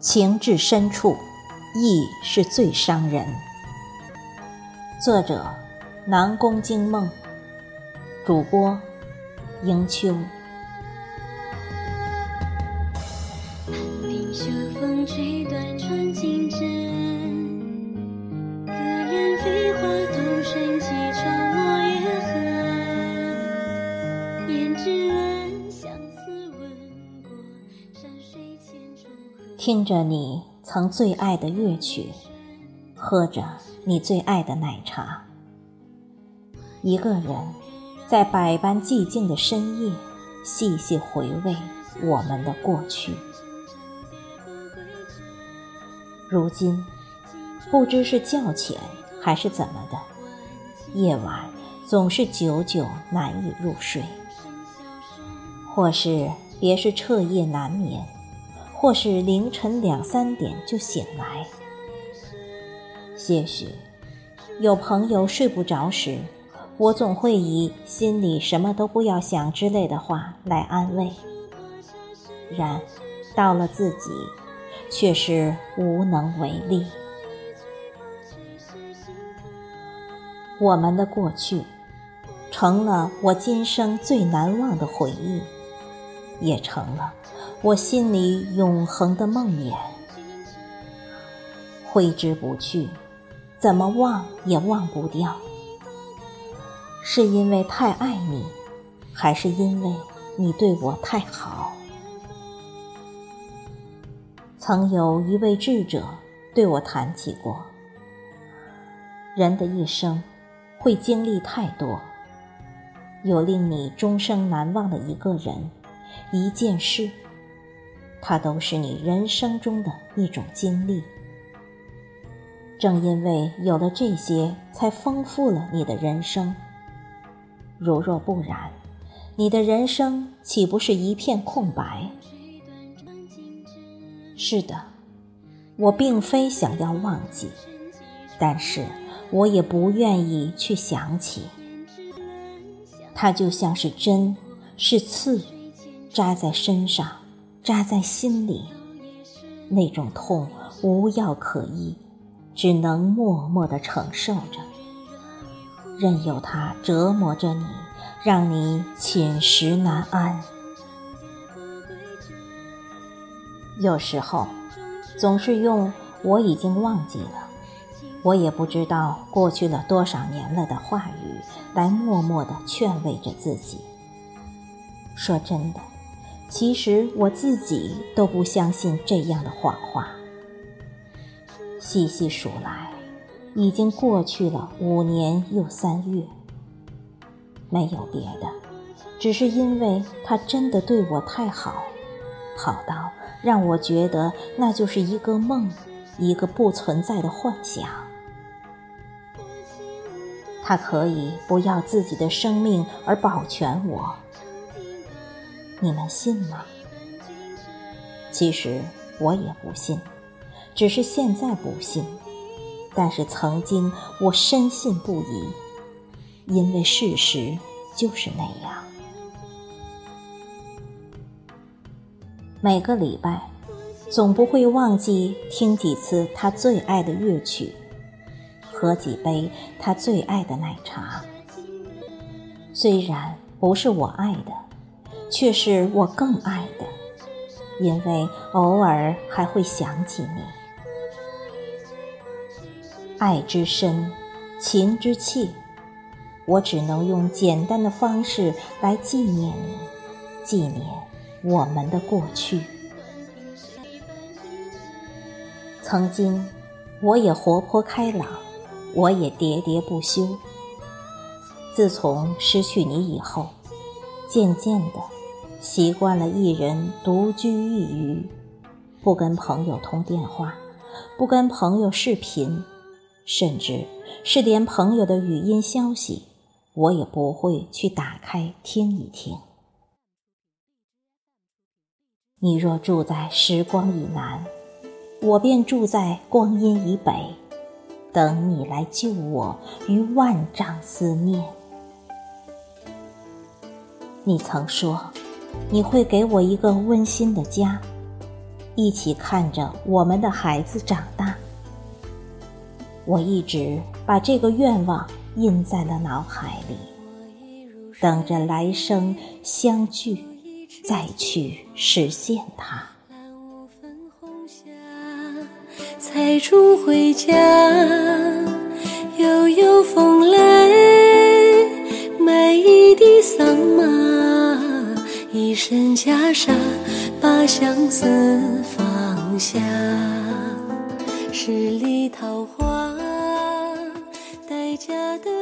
情至深处，意是最伤人。作者：南宫惊梦，主播：迎秋。听着你曾最爱的乐曲，喝着你最爱的奶茶，一个人在百般寂静的深夜，细细回味我们的过去。如今，不知是觉浅还是怎么的，夜晚总是久久难以入睡，或是别是彻夜难眠。或是凌晨两三点就醒来，些许有朋友睡不着时，我总会以心里什么都不要想之类的话来安慰。然到了自己，却是无能为力。我们的过去，成了我今生最难忘的回忆，也成了。我心里永恒的梦魇，挥之不去，怎么忘也忘不掉。是因为太爱你，还是因为你对我太好？曾有一位智者对我谈起过，人的一生会经历太多，有令你终生难忘的一个人，一件事。它都是你人生中的一种经历。正因为有了这些，才丰富了你的人生。如若不然，你的人生岂不是一片空白？是的，我并非想要忘记，但是我也不愿意去想起。它就像是针，是刺，扎在身上。扎在心里，那种痛无药可医，只能默默的承受着，任由它折磨着你，让你寝食难安。有时候，总是用“我已经忘记了，我也不知道过去了多少年了”的话语，来默默的劝慰着自己。说真的。其实我自己都不相信这样的谎话。细细数来，已经过去了五年又三月。没有别的，只是因为他真的对我太好，好到让我觉得那就是一个梦，一个不存在的幻想。他可以不要自己的生命而保全我。你们信吗？其实我也不信，只是现在不信。但是曾经我深信不疑，因为事实就是那样。每个礼拜，总不会忘记听几次他最爱的乐曲，喝几杯他最爱的奶茶。虽然不是我爱的。却是我更爱的，因为偶尔还会想起你。爱之深，情之切，我只能用简单的方式来纪念你，纪念我们的过去。曾经，我也活泼开朗，我也喋喋不休。自从失去你以后，渐渐的。习惯了一人独居一隅，不跟朋友通电话，不跟朋友视频，甚至是连朋友的语音消息，我也不会去打开听一听。你若住在时光以南，我便住在光阴以北，等你来救我于万丈思念。你曾说。你会给我一个温馨的家，一起看着我们的孩子长大。我一直把这个愿望印在了脑海里，等着来生相聚，再去实现它。采竹回家，悠悠风来，买一地桑麻，一身袈裟，把相思放下，十里桃花。代价的。